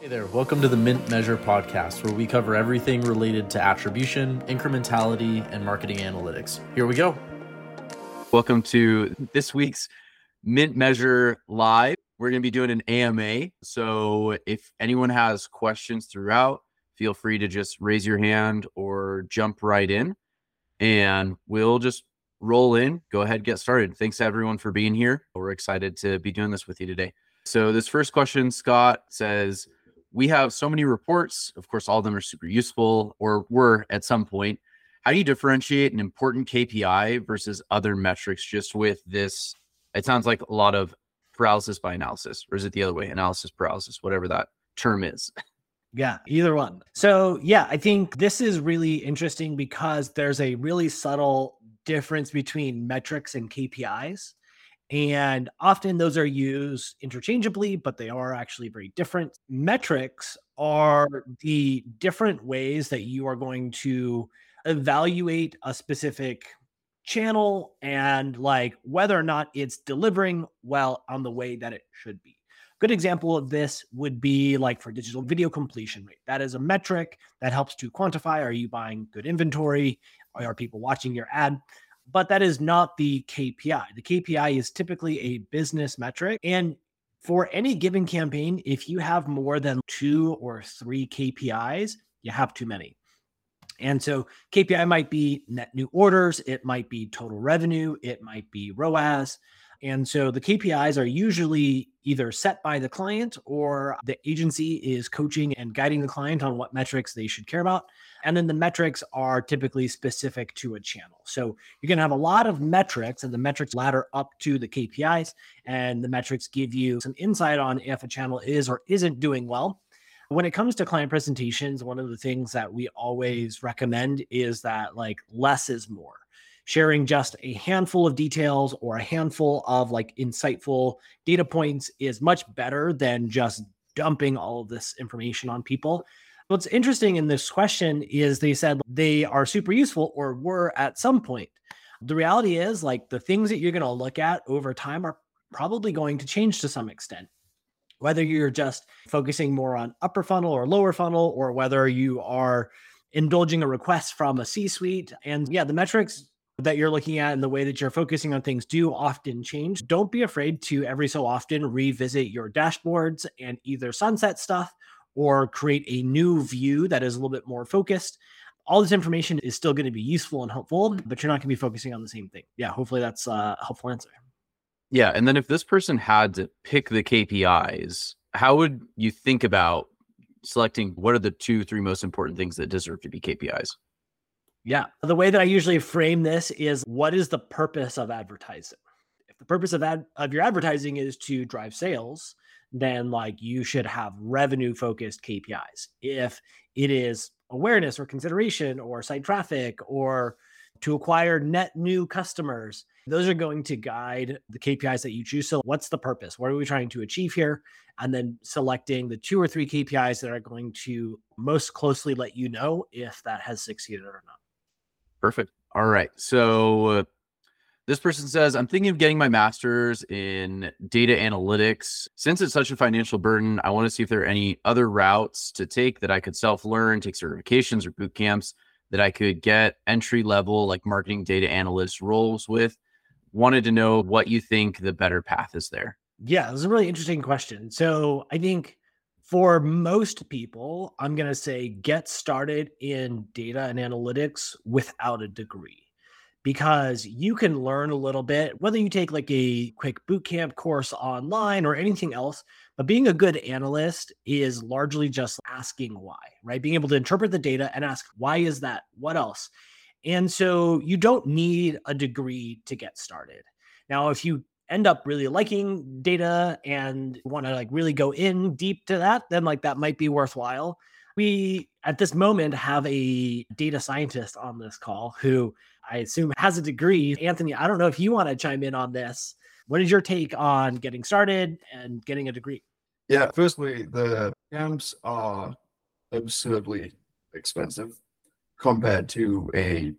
Hey there, welcome to the Mint Measure podcast, where we cover everything related to attribution, incrementality, and marketing analytics. Here we go. Welcome to this week's Mint Measure Live. We're going to be doing an AMA. So if anyone has questions throughout, feel free to just raise your hand or jump right in and we'll just roll in. Go ahead, get started. Thanks everyone for being here. We're excited to be doing this with you today. So, this first question, Scott says, we have so many reports. Of course, all of them are super useful or were at some point. How do you differentiate an important KPI versus other metrics just with this? It sounds like a lot of paralysis by analysis, or is it the other way? Analysis paralysis, whatever that term is. Yeah, either one. So, yeah, I think this is really interesting because there's a really subtle difference between metrics and KPIs. And often those are used interchangeably, but they are actually very different. Metrics are the different ways that you are going to evaluate a specific channel and like whether or not it's delivering well on the way that it should be. Good example of this would be like for digital video completion rate. That is a metric that helps to quantify are you buying good inventory? Are people watching your ad? But that is not the KPI. The KPI is typically a business metric. And for any given campaign, if you have more than two or three KPIs, you have too many. And so KPI might be net new orders, it might be total revenue, it might be ROAS. And so the KPIs are usually either set by the client or the agency is coaching and guiding the client on what metrics they should care about. And then the metrics are typically specific to a channel. So you're going to have a lot of metrics, and the metrics ladder up to the KPIs. And the metrics give you some insight on if a channel is or isn't doing well. When it comes to client presentations, one of the things that we always recommend is that like less is more sharing just a handful of details or a handful of like insightful data points is much better than just dumping all of this information on people. What's interesting in this question is they said they are super useful or were at some point. The reality is, like, the things that you're going to look at over time are probably going to change to some extent. Whether you're just focusing more on upper funnel or lower funnel, or whether you are indulging a request from a C suite. And yeah, the metrics that you're looking at and the way that you're focusing on things do often change. Don't be afraid to every so often revisit your dashboards and either sunset stuff or create a new view that is a little bit more focused. All this information is still going to be useful and helpful, but you're not going to be focusing on the same thing. Yeah, hopefully that's a helpful answer. Yeah. And then if this person had to pick the KPIs, how would you think about selecting what are the two, three most important things that deserve to be KPIs? Yeah. The way that I usually frame this is what is the purpose of advertising? If the purpose of ad of your advertising is to drive sales, then like you should have revenue focused KPIs. If it is awareness or consideration or site traffic or to acquire net new customers, those are going to guide the KPIs that you choose. So, what's the purpose? What are we trying to achieve here? And then selecting the two or three KPIs that are going to most closely let you know if that has succeeded or not. Perfect. All right. So uh, this person says, I'm thinking of getting my master's in data analytics. Since it's such a financial burden, I want to see if there are any other routes to take that I could self learn, take certifications or boot camps that I could get entry level, like marketing data analyst roles with. Wanted to know what you think the better path is there. Yeah, this is a really interesting question. So I think for most people, I'm going to say get started in data and analytics without a degree because you can learn a little bit, whether you take like a quick bootcamp course online or anything else. But being a good analyst is largely just asking why, right? Being able to interpret the data and ask, why is that? What else? And so you don't need a degree to get started. Now, if you end up really liking data and want to like really go in deep to that, then like that might be worthwhile. We at this moment have a data scientist on this call who I assume has a degree. Anthony, I don't know if you want to chime in on this. What is your take on getting started and getting a degree? Yeah, firstly, the camps are absurdly expensive compared to a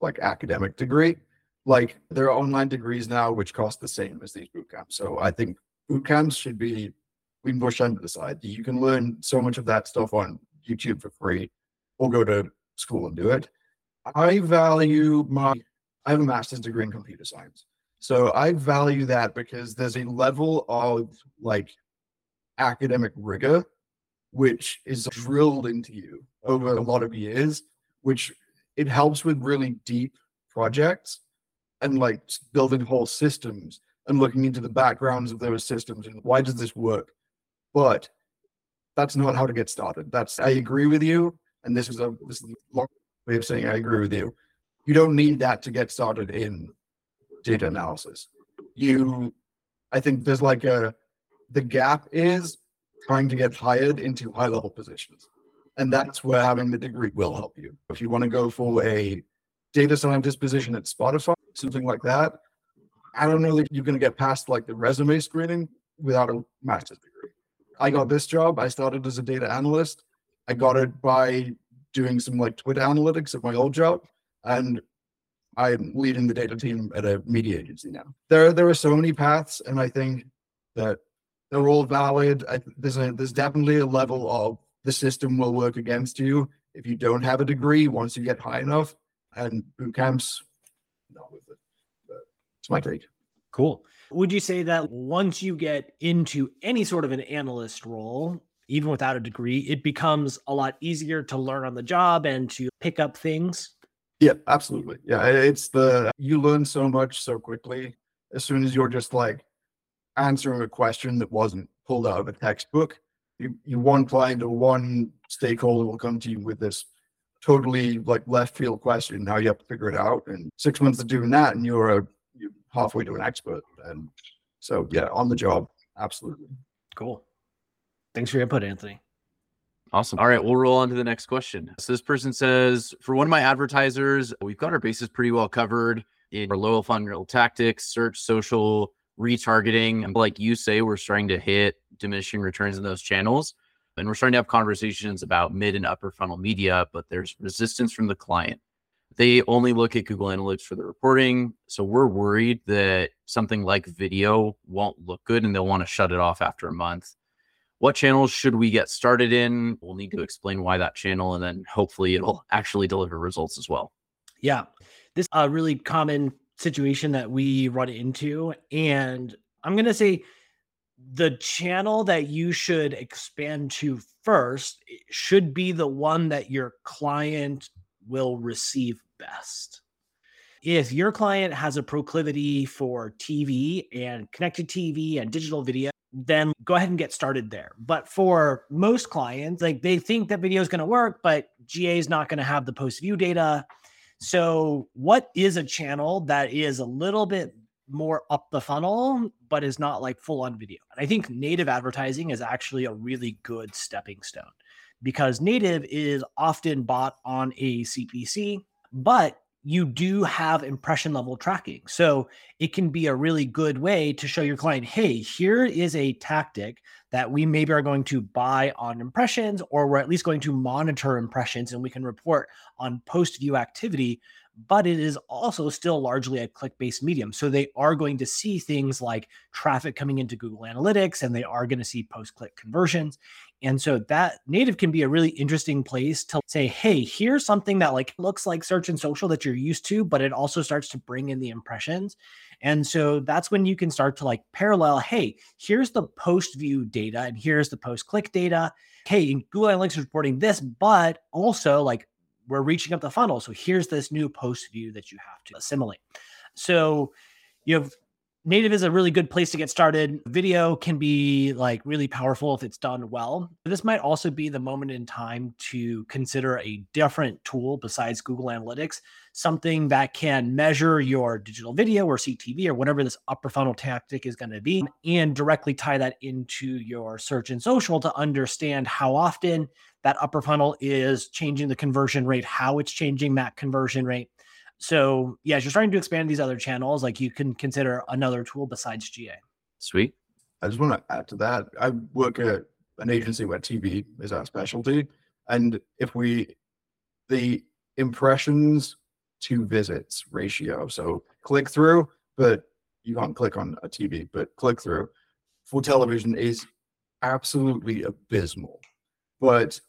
like academic degree like there are online degrees now which cost the same as these boot camps. So I think boot camps should be we can push them to the side. You can learn so much of that stuff on YouTube for free or go to school and do it. I value my, I have a master's degree in computer science. So I value that because there's a level of like academic rigor, which is drilled into you over a lot of years, which it helps with really deep projects and like building whole systems and looking into the backgrounds of those systems and why does this work? But that's not how to get started. That's I agree with you, and this is a this is a long way of saying I agree with you. You don't need that to get started in data analysis. You, I think there's like a the gap is trying to get hired into high level positions, and that's where having the degree will help you. If you want to go for a data scientist position at Spotify, something like that, I don't know that you're going to get past like the resume screening without a master's degree. I got this job. I started as a data analyst. I got it by doing some like Twitter analytics at my old job, and I'm leading the data team at a media agency now. There, there are so many paths, and I think that they're all valid. I, there's a, there's definitely a level of the system will work against you if you don't have a degree once you get high enough, and boot camps, not with it. But it's my take. Cool. Would you say that once you get into any sort of an analyst role, even without a degree, it becomes a lot easier to learn on the job and to pick up things? Yeah, absolutely. Yeah, it's the you learn so much so quickly as soon as you're just like answering a question that wasn't pulled out of a textbook. You, you one client or one stakeholder will come to you with this totally like left field question. Now you have to figure it out. And six months of doing that, and you're a you're halfway to an expert. And so, yeah, on the job, absolutely. Cool. Thanks for your input, Anthony. Awesome. All right, we'll roll on to the next question. So this person says, for one of my advertisers, we've got our bases pretty well covered in our low funnel tactics, search, social, retargeting. And like you say, we're starting to hit diminishing returns in those channels. And we're starting to have conversations about mid and upper funnel media, but there's resistance from the client. They only look at Google Analytics for the reporting. So we're worried that something like video won't look good and they'll want to shut it off after a month. What channels should we get started in? We'll need to explain why that channel, and then hopefully it'll actually deliver results as well. Yeah. This is a really common situation that we run into. And I'm going to say the channel that you should expand to first eh, should be the one that your client will receive best. If your client has a proclivity for TV and connected TV and digital video, then go ahead and get started there. But for most clients, like they think that video is going to work, but GA is not going to have the post view data. So, what is a channel that is a little bit more up the funnel, but is not like full on video? And I think native advertising is actually a really good stepping stone because native is often bought on a CPC, but you do have impression level tracking. So it can be a really good way to show your client, hey, here is a tactic that we maybe are going to buy on impressions, or we're at least going to monitor impressions and we can report on post view activity. But it is also still largely a click based medium. So they are going to see things like traffic coming into Google Analytics and they are going to see post click conversions. And so that native can be a really interesting place to say, hey, here's something that like looks like search and social that you're used to, but it also starts to bring in the impressions. And so that's when you can start to like parallel, hey, here's the post view data and here's the post click data. Hey, Google Analytics is reporting this, but also like we're reaching up the funnel. So here's this new post view that you have to assimilate. So you have native is a really good place to get started. Video can be like really powerful if it's done well. This might also be the moment in time to consider a different tool besides Google Analytics, something that can measure your digital video or CTV or whatever this upper funnel tactic is going to be and directly tie that into your search and social to understand how often that upper funnel is changing the conversion rate, how it's changing that conversion rate so yeah, as you're starting to expand these other channels, like you can consider another tool besides GA. Sweet. I just want to add to that. I work at an agency where TV is our specialty. And if we, the impressions to visits ratio, so click through, but you can't click on a TV, but click through for television is absolutely abysmal. But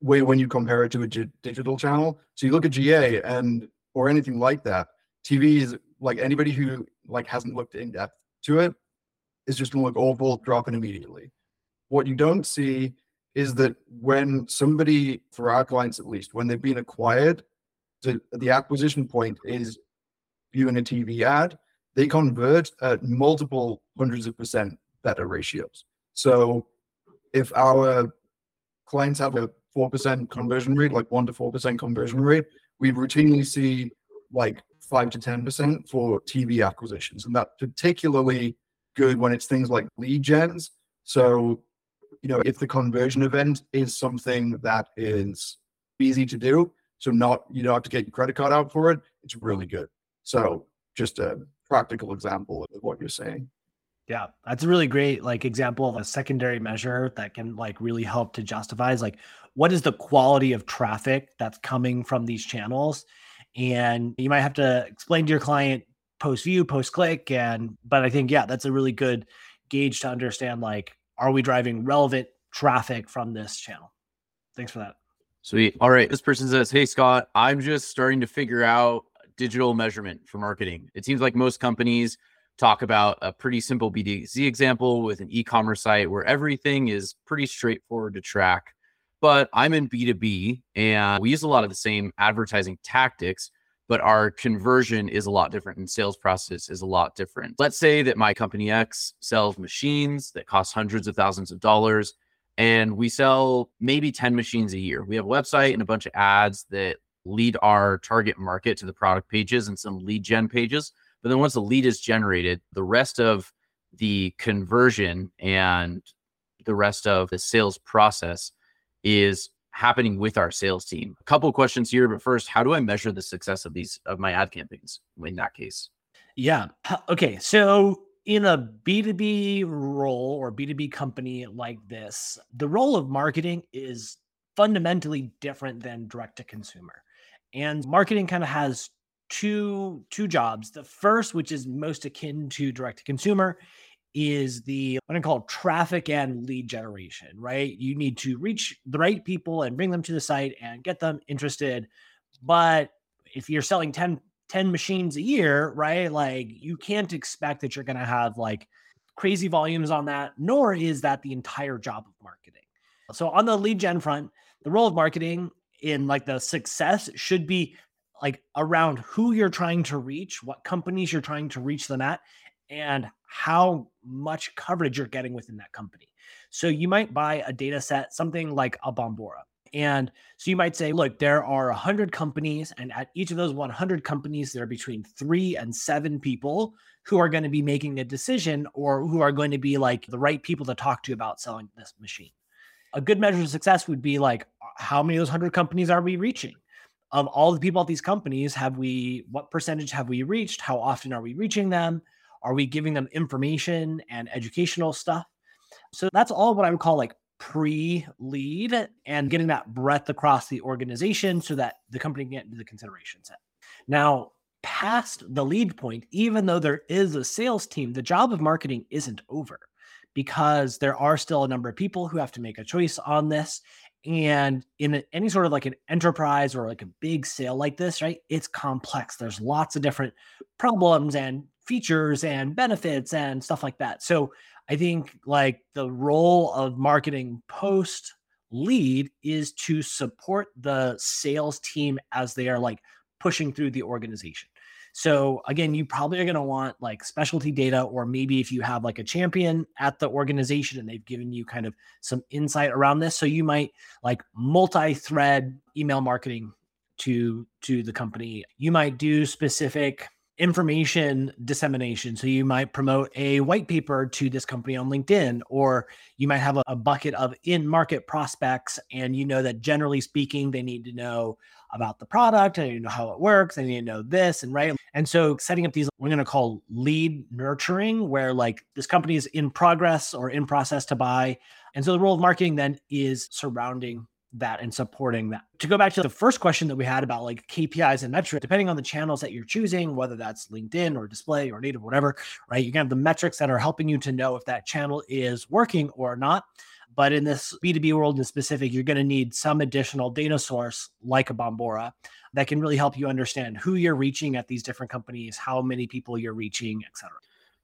when you compare it to a digital channel, so you look at GA and or anything like that, TV is like anybody who like hasn't looked in depth to it is just going to look awful, drop it immediately. What you don't see is that when somebody, for our clients at least, when they've been acquired, the, the acquisition point is viewing a TV ad, they convert at multiple hundreds of percent better ratios. So if our clients have a 4% conversion rate, like 1% to 4% conversion rate, we routinely see like 5 to 10% for TV acquisitions. And that's particularly good when it's things like lead gens. So, you know, if the conversion event is something that is easy to do, so not you don't have to get your credit card out for it, it's really good. So just a practical example of what you're saying. Yeah, that's a really great like example of a secondary measure that can like really help to justify is like what is the quality of traffic that's coming from these channels? And you might have to explain to your client post view post click and but i think yeah that's a really good gauge to understand like are we driving relevant traffic from this channel? Thanks for that. Sweet. All right this person says hey scott i'm just starting to figure out digital measurement for marketing. It seems like most companies talk about a pretty simple bdc example with an e-commerce site where everything is pretty straightforward to track but I'm in B2B and we use a lot of the same advertising tactics, but our conversion is a lot different and sales process is a lot different. Let's say that my company X sells machines that cost hundreds of thousands of dollars and we sell maybe 10 machines a year. We have a website and a bunch of ads that lead our target market to the product pages and some lead gen pages. But then once the lead is generated, the rest of the conversion and the rest of the sales process is happening with our sales team. A couple questions here, but first, how do I measure the success of these of my ad campaigns in that case? Yeah. Okay. So in a B2B role or B2B company like this, the role of marketing is fundamentally different than direct to consumer. And marketing kind of has two two jobs. The first, which is most akin to direct to consumer, is the what I call traffic and lead generation, right? You need to reach the right people and bring them to the site and get them interested. But if you're selling 10, 10 machines a year, right? Like you can't expect that you're going to have like crazy volumes on that, nor is that the entire job of marketing. So on the lead gen front, the role of marketing in like the success should be like around who you're trying to reach, what companies you're trying to reach them at, and how much coverage you're getting within that company. So you might buy a data set, something like a Bombora. And so you might say, look, there are 100 companies, and at each of those 100 companies, there are between three and seven people who are going to be making a decision or who are going to be like the right people to talk to about selling this machine. A good measure of success would be like, how many of those 100 companies are we reaching? Of all the people at these companies, have we, what percentage have we reached? How often are we reaching them? Are we giving them information and educational stuff? So that's all what I would call like pre lead and getting that breadth across the organization so that the company can get into the consideration set. Now, past the lead point, even though there is a sales team, the job of marketing isn't over because there are still a number of people who have to make a choice on this. And in any sort of like an enterprise or like a big sale like this, right? It's complex. There's lots of different problems and features and benefits and stuff like that. So I think like the role of marketing post lead is to support the sales team as they are like pushing through the organization. So again, you probably are going to want like specialty data, or maybe if you have like a champion at the organization and they've given you kind of some insight around this. So you might like multi-thread email marketing to to the company. You might do specific information dissemination. So you might promote a white paper to this company on LinkedIn, or you might have a, a bucket of in market prospects, and you know that generally speaking, they need to know about the product, and you know how it works, you need to know this and right. And so setting up these, we're going to call lead nurturing, where like this company is in progress or in process to buy. And so the role of marketing then is surrounding that and supporting that. To go back to the first question that we had about like KPIs and metrics, depending on the channels that you're choosing, whether that's LinkedIn or display or native, whatever, right? You can have the metrics that are helping you to know if that channel is working or not. But in this B2B world in specific, you're going to need some additional data source like a Bombora that can really help you understand who you're reaching at these different companies, how many people you're reaching, et cetera.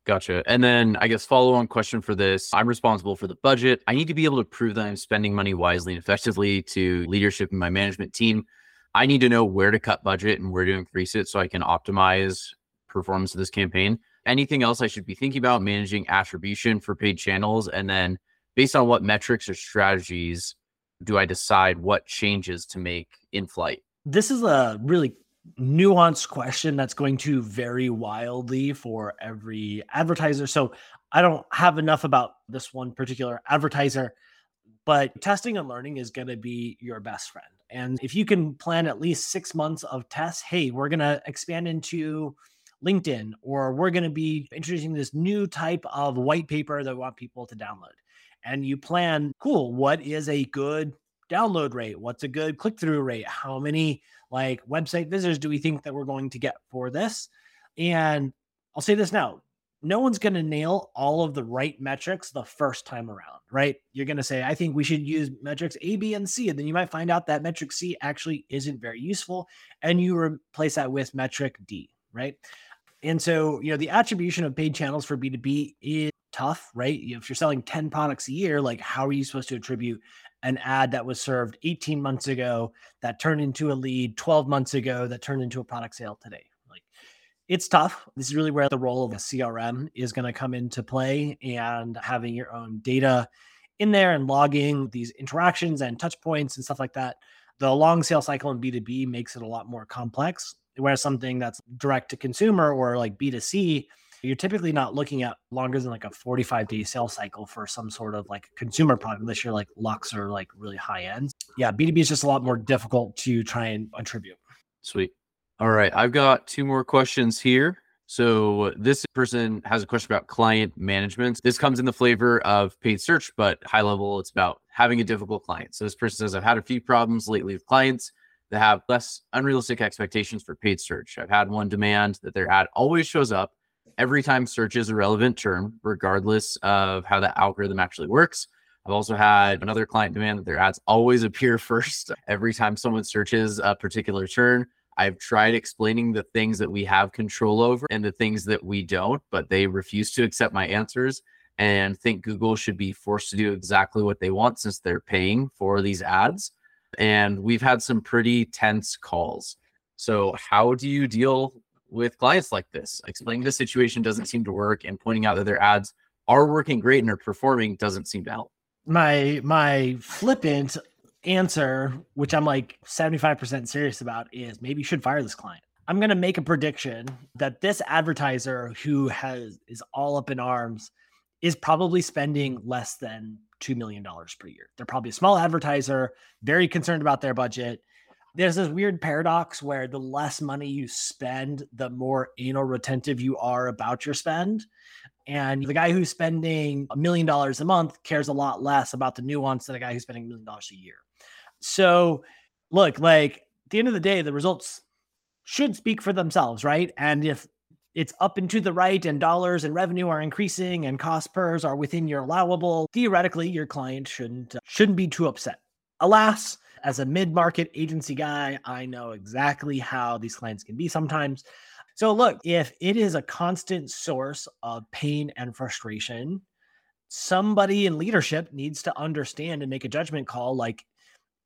Gotcha. And then I guess follow on question for this. I'm responsible for the budget. I need to be able to prove that I'm spending money wisely and effectively to leadership and my management team. I need to know where to cut budget and where to increase it so I can optimize performance of this campaign. Anything else I should be thinking about managing attribution for paid channels? And then based on what metrics or strategies do I decide what changes to make in flight? This is a really nuanced question that's going to vary wildly for every advertiser. So I don't have enough about this one particular advertiser, but testing and learning is going to be your best friend. And if you can plan at least six months of tests, hey, we're going to expand into LinkedIn, or we're going to be introducing this new type of white paper that we want people to download. And you plan, cool, what is a good download rate? What's a good click through rate? How many like website visitors do we think that we're going to get for this? And I'll say this now no one's going to nail all of the right metrics the first time around, right? You're going to say, I think we should use metrics A, B, and C. And then you might find out that metric C actually isn't very useful. And you replace that with metric D, right? And so, you know, the attribution of paid channels for B2B is tough, right? If you're selling 10 products a year, like how are you supposed to attribute an ad that was served 18 months ago that turned into a lead 12 months ago that turned into a product sale today. Like it's tough. This is really where the role of a CRM is going to come into play and having your own data in there and logging these interactions and touch points and stuff like that. The long sales cycle in B2B makes it a lot more complex. Whereas something that's direct to consumer or like B2C, you're typically not looking at longer than like a 45 day sales cycle for some sort of like consumer product unless you're like Lux or like really high end. Yeah, B2B is just a lot more difficult to try and attribute. Sweet. All right. I've got two more questions here. So this person has a question about client management. This comes in the flavor of paid search, but high level, it's about having a difficult client. So this person says, I've had a few problems lately with clients that have less unrealistic expectations for paid search. I've had one demand that their ad always shows up every time search is a relevant term, regardless of how the algorithm actually works. I've also had another client demand that their ads always appear first every time someone searches a particular term. I've tried explaining the things that we have control over and the things that we don't, but they refuse to accept my answers and think Google should be forced to do exactly what they want since they're paying for these ads. And we've had some pretty tense calls. So, how do you deal with clients like this. Explaining the situation doesn't seem to work and pointing out that their ads are working great and are performing doesn't seem to help. My my flippant answer, which I'm like 75% serious about, is maybe you should fire this client. I'm gonna make a prediction that this advertiser who has is all up in arms is probably spending less than $2 million per year. They're probably a small advertiser, very concerned about their budget there's this weird paradox where the less money you spend, the more anal retentive you are about your spend. And the guy who's spending a million dollars a month cares a lot less about the nuance than a guy who's spending a million dollars a year. So, look, like at the end of the day, the results should speak for themselves, right? And if it's up and to the right and dollars and revenue are increasing and cost pers are within your allowable, theoretically, your client shouldn't uh, shouldn't be too upset. Alas, as a mid market agency guy, I know exactly how these clients can be sometimes. So, look, if it is a constant source of pain and frustration, somebody in leadership needs to understand and make a judgment call like,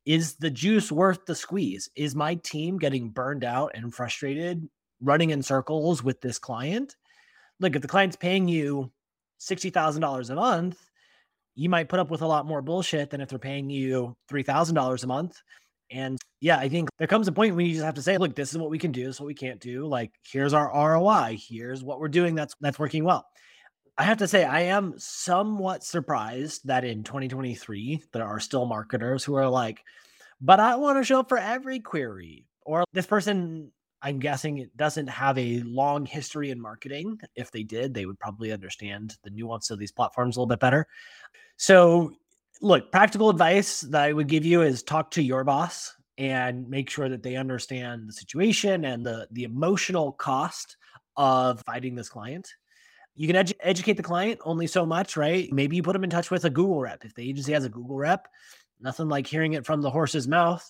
is the juice worth the squeeze? Is my team getting burned out and frustrated running in circles with this client? Look, if the client's paying you $60,000 a month, you might put up with a lot more bullshit than if they're paying you $3,000 a month. And yeah, I think there comes a point when you just have to say, look, this is what we can do. This is what we can't do. Like, here's our ROI. Here's what we're doing that's that's working well. I have to say, I am somewhat surprised that in 2023, there are still marketers who are like, but I want to show up for every query. Or this person I'm guessing it doesn't have a long history in marketing. If they did, they would probably understand the nuance of these platforms a little bit better. So, look, practical advice that I would give you is talk to your boss and make sure that they understand the situation and the the emotional cost of fighting this client. You can edu- educate the client only so much, right? Maybe you put them in touch with a Google rep. If the agency has a Google rep, nothing like hearing it from the horse's mouth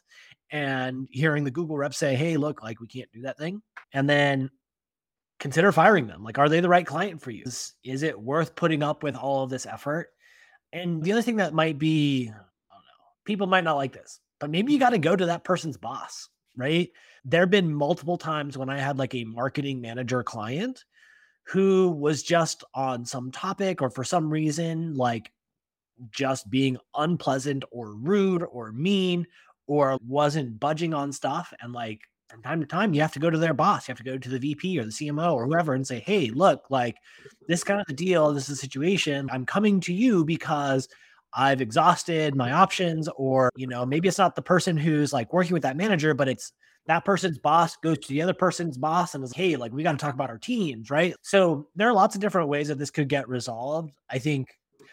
and hearing the Google rep say, Hey, look, like we can't do that thing. And then consider firing them. Like, are they the right client for you? Is, is it worth putting up with all of this effort? And the other thing that might be, I don't know, people might not like this, but maybe you got to go to that person's boss, right? There have been multiple times when I had like a marketing manager client who was just on some topic or for some reason, like just being unpleasant or rude or mean or wasn't budging on stuff. And like from time to time, you have to go to their boss. You have to go to the VP or the CMO or whoever and say, hey, look, like this kind of a deal, this is a situation. I'm coming to you because I've exhausted my options, or, you know, maybe it's not the person who's like working with that manager, but it's that person's boss goes to the other person's boss and is, hey, like we got to talk about our teams, right? So there are lots of different ways that this could get resolved. I think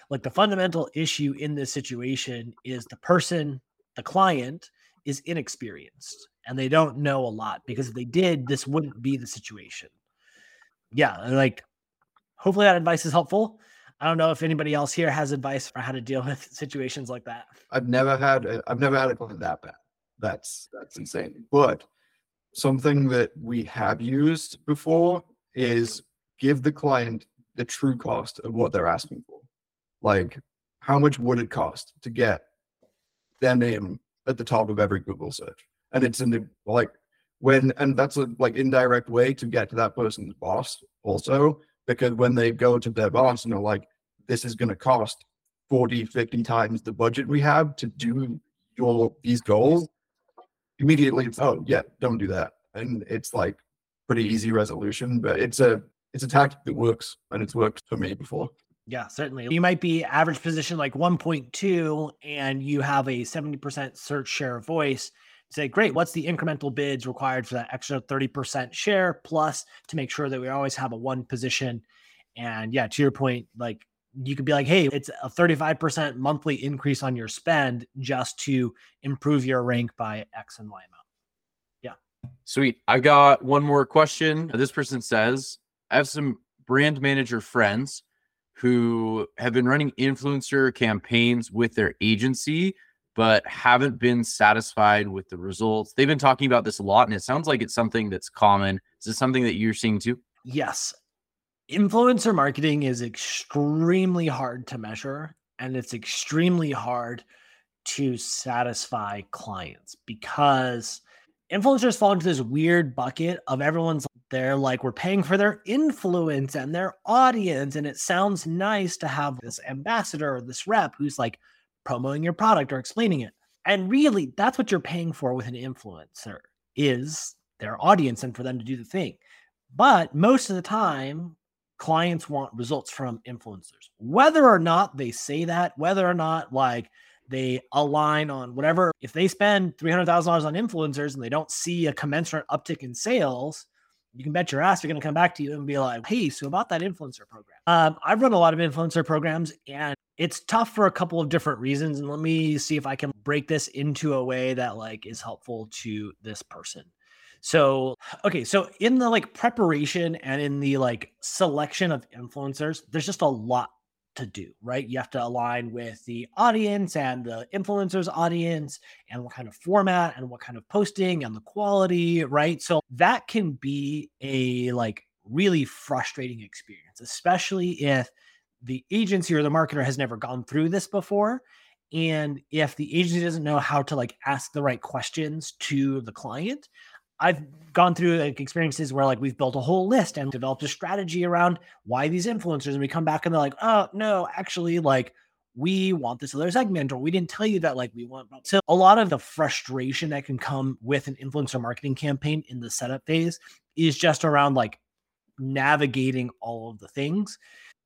like the fundamental issue in this situation is the person, the client is inexperienced and they don't know a lot because if they did, this wouldn't be the situation. Yeah, like hopefully that advice is helpful. I don't know if anybody else here has advice for how to deal with situations like that. I've never had a, I've never had a client that bad. That's that's insane. But something that we have used before is give the client the true cost of what they're asking for. Like, how much would it cost to get their name at the top of every Google search? And it's in the like when and that's a like indirect way to get to that person's boss also because when they go to their boss and they're like this is going to cost 40 50 times the budget we have to do your these goals immediately it's oh yeah don't do that and it's like pretty easy resolution but it's a it's a tactic that works and it's worked for me before yeah, certainly. You might be average position like 1.2 and you have a 70% search share of voice. Say, great, what's the incremental bids required for that extra 30% share plus to make sure that we always have a one position? And yeah, to your point, like you could be like, hey, it's a 35% monthly increase on your spend just to improve your rank by X and Y amount. Yeah. Sweet. I've got one more question. This person says, I have some brand manager friends who have been running influencer campaigns with their agency, but haven't been satisfied with the results. They've been talking about this a lot, and it sounds like it's something that's common. Is this something that you're seeing too? Yes influencer marketing is extremely hard to measure and it's extremely hard to satisfy clients because influencers fall into this weird bucket of everyone's they're like we're paying for their influence and their audience and it sounds nice to have this ambassador or this rep who's like promoting your product or explaining it and really that's what you're paying for with an influencer is their audience and for them to do the thing but most of the time clients want results from influencers. Whether or not they say that, whether or not like they align on whatever, if they spend $300,000 on influencers and they don't see a commensurate uptick in sales, you can bet your ass they're going to come back to you and be like, hey, so about that influencer program. Um, I've run a lot of influencer programs and it's tough for a couple of different reasons. And let me see if I can break this into a way that like is helpful to this person. So, okay, so in the like preparation and in the like selection of influencers, there's just a lot to do, right? You have to align with the audience and the influencers audience and what kind of format and what kind of posting and the quality, right? So that can be a like really frustrating experience, especially if the agency or the marketer has never gone through this before and if the agency doesn't know how to like ask the right questions to the client I've gone through like experiences where like we've built a whole list and developed a strategy around why these influencers, and we come back and they're like, oh no, actually, like we want this other segment, or we didn't tell you that like we want. So a lot of the frustration that can come with an influencer marketing campaign in the setup phase is just around like navigating all of the things.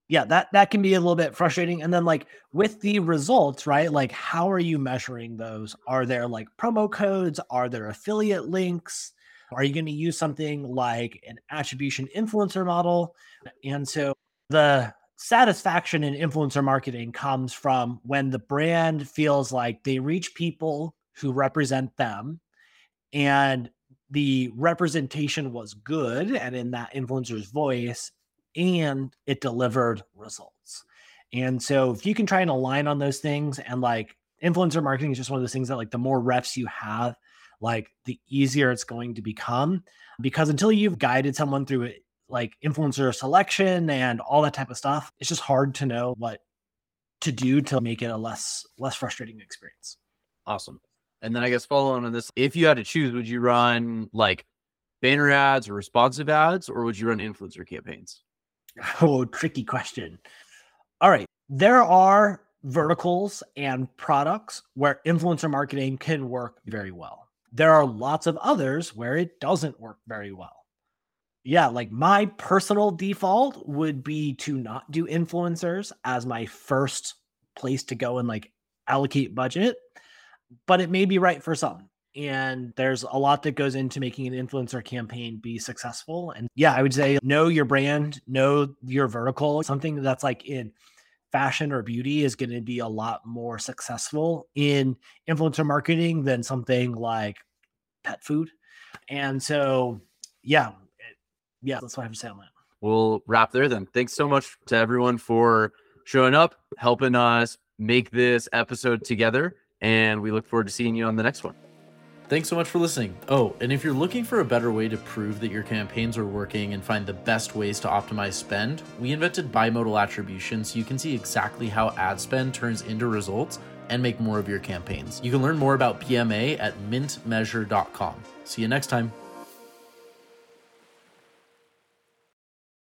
Yeah, that that can be a little bit frustrating. And then like with the results, right? Like how are you measuring those? Are there like promo codes? Are there affiliate links? Are you going to use something like an attribution influencer model? And so the satisfaction in influencer marketing comes from when the brand feels like they reach people who represent them and the representation was good and in that influencer's voice and it delivered results. And so if you can try and align on those things and like influencer marketing is just one of those things that like the more reps you have, like the easier it's going to become because until you've guided someone through it like influencer selection and all that type of stuff, it's just hard to know what to do to make it a less less frustrating experience. Awesome. And then I guess following on this, if you had to choose, would you run like banner ads or responsive ads, or would you run influencer campaigns? Oh, tricky question. All right. There are verticals and products where influencer marketing can work very well. There are lots of others where it doesn't work very well. Yeah, like my personal default would be to not do influencers as my first place to go and like allocate budget, but it may be right for some. And there's a lot that goes into making an influencer campaign be successful. And yeah, I would say know your brand, know your vertical, something that's like in fashion or beauty is going to be a lot more successful in influencer marketing than something like pet food. And so, yeah, yeah, that's what I have to say on that. We'll wrap there then. Thanks so much to everyone for showing up, helping us make this episode together. And we look forward to seeing you on the next one. Thanks so much for listening. Oh, and if you're looking for a better way to prove that your campaigns are working and find the best ways to optimize spend, we invented bimodal attribution so you can see exactly how ad spend turns into results and make more of your campaigns. You can learn more about BMA at mintmeasure.com. See you next time.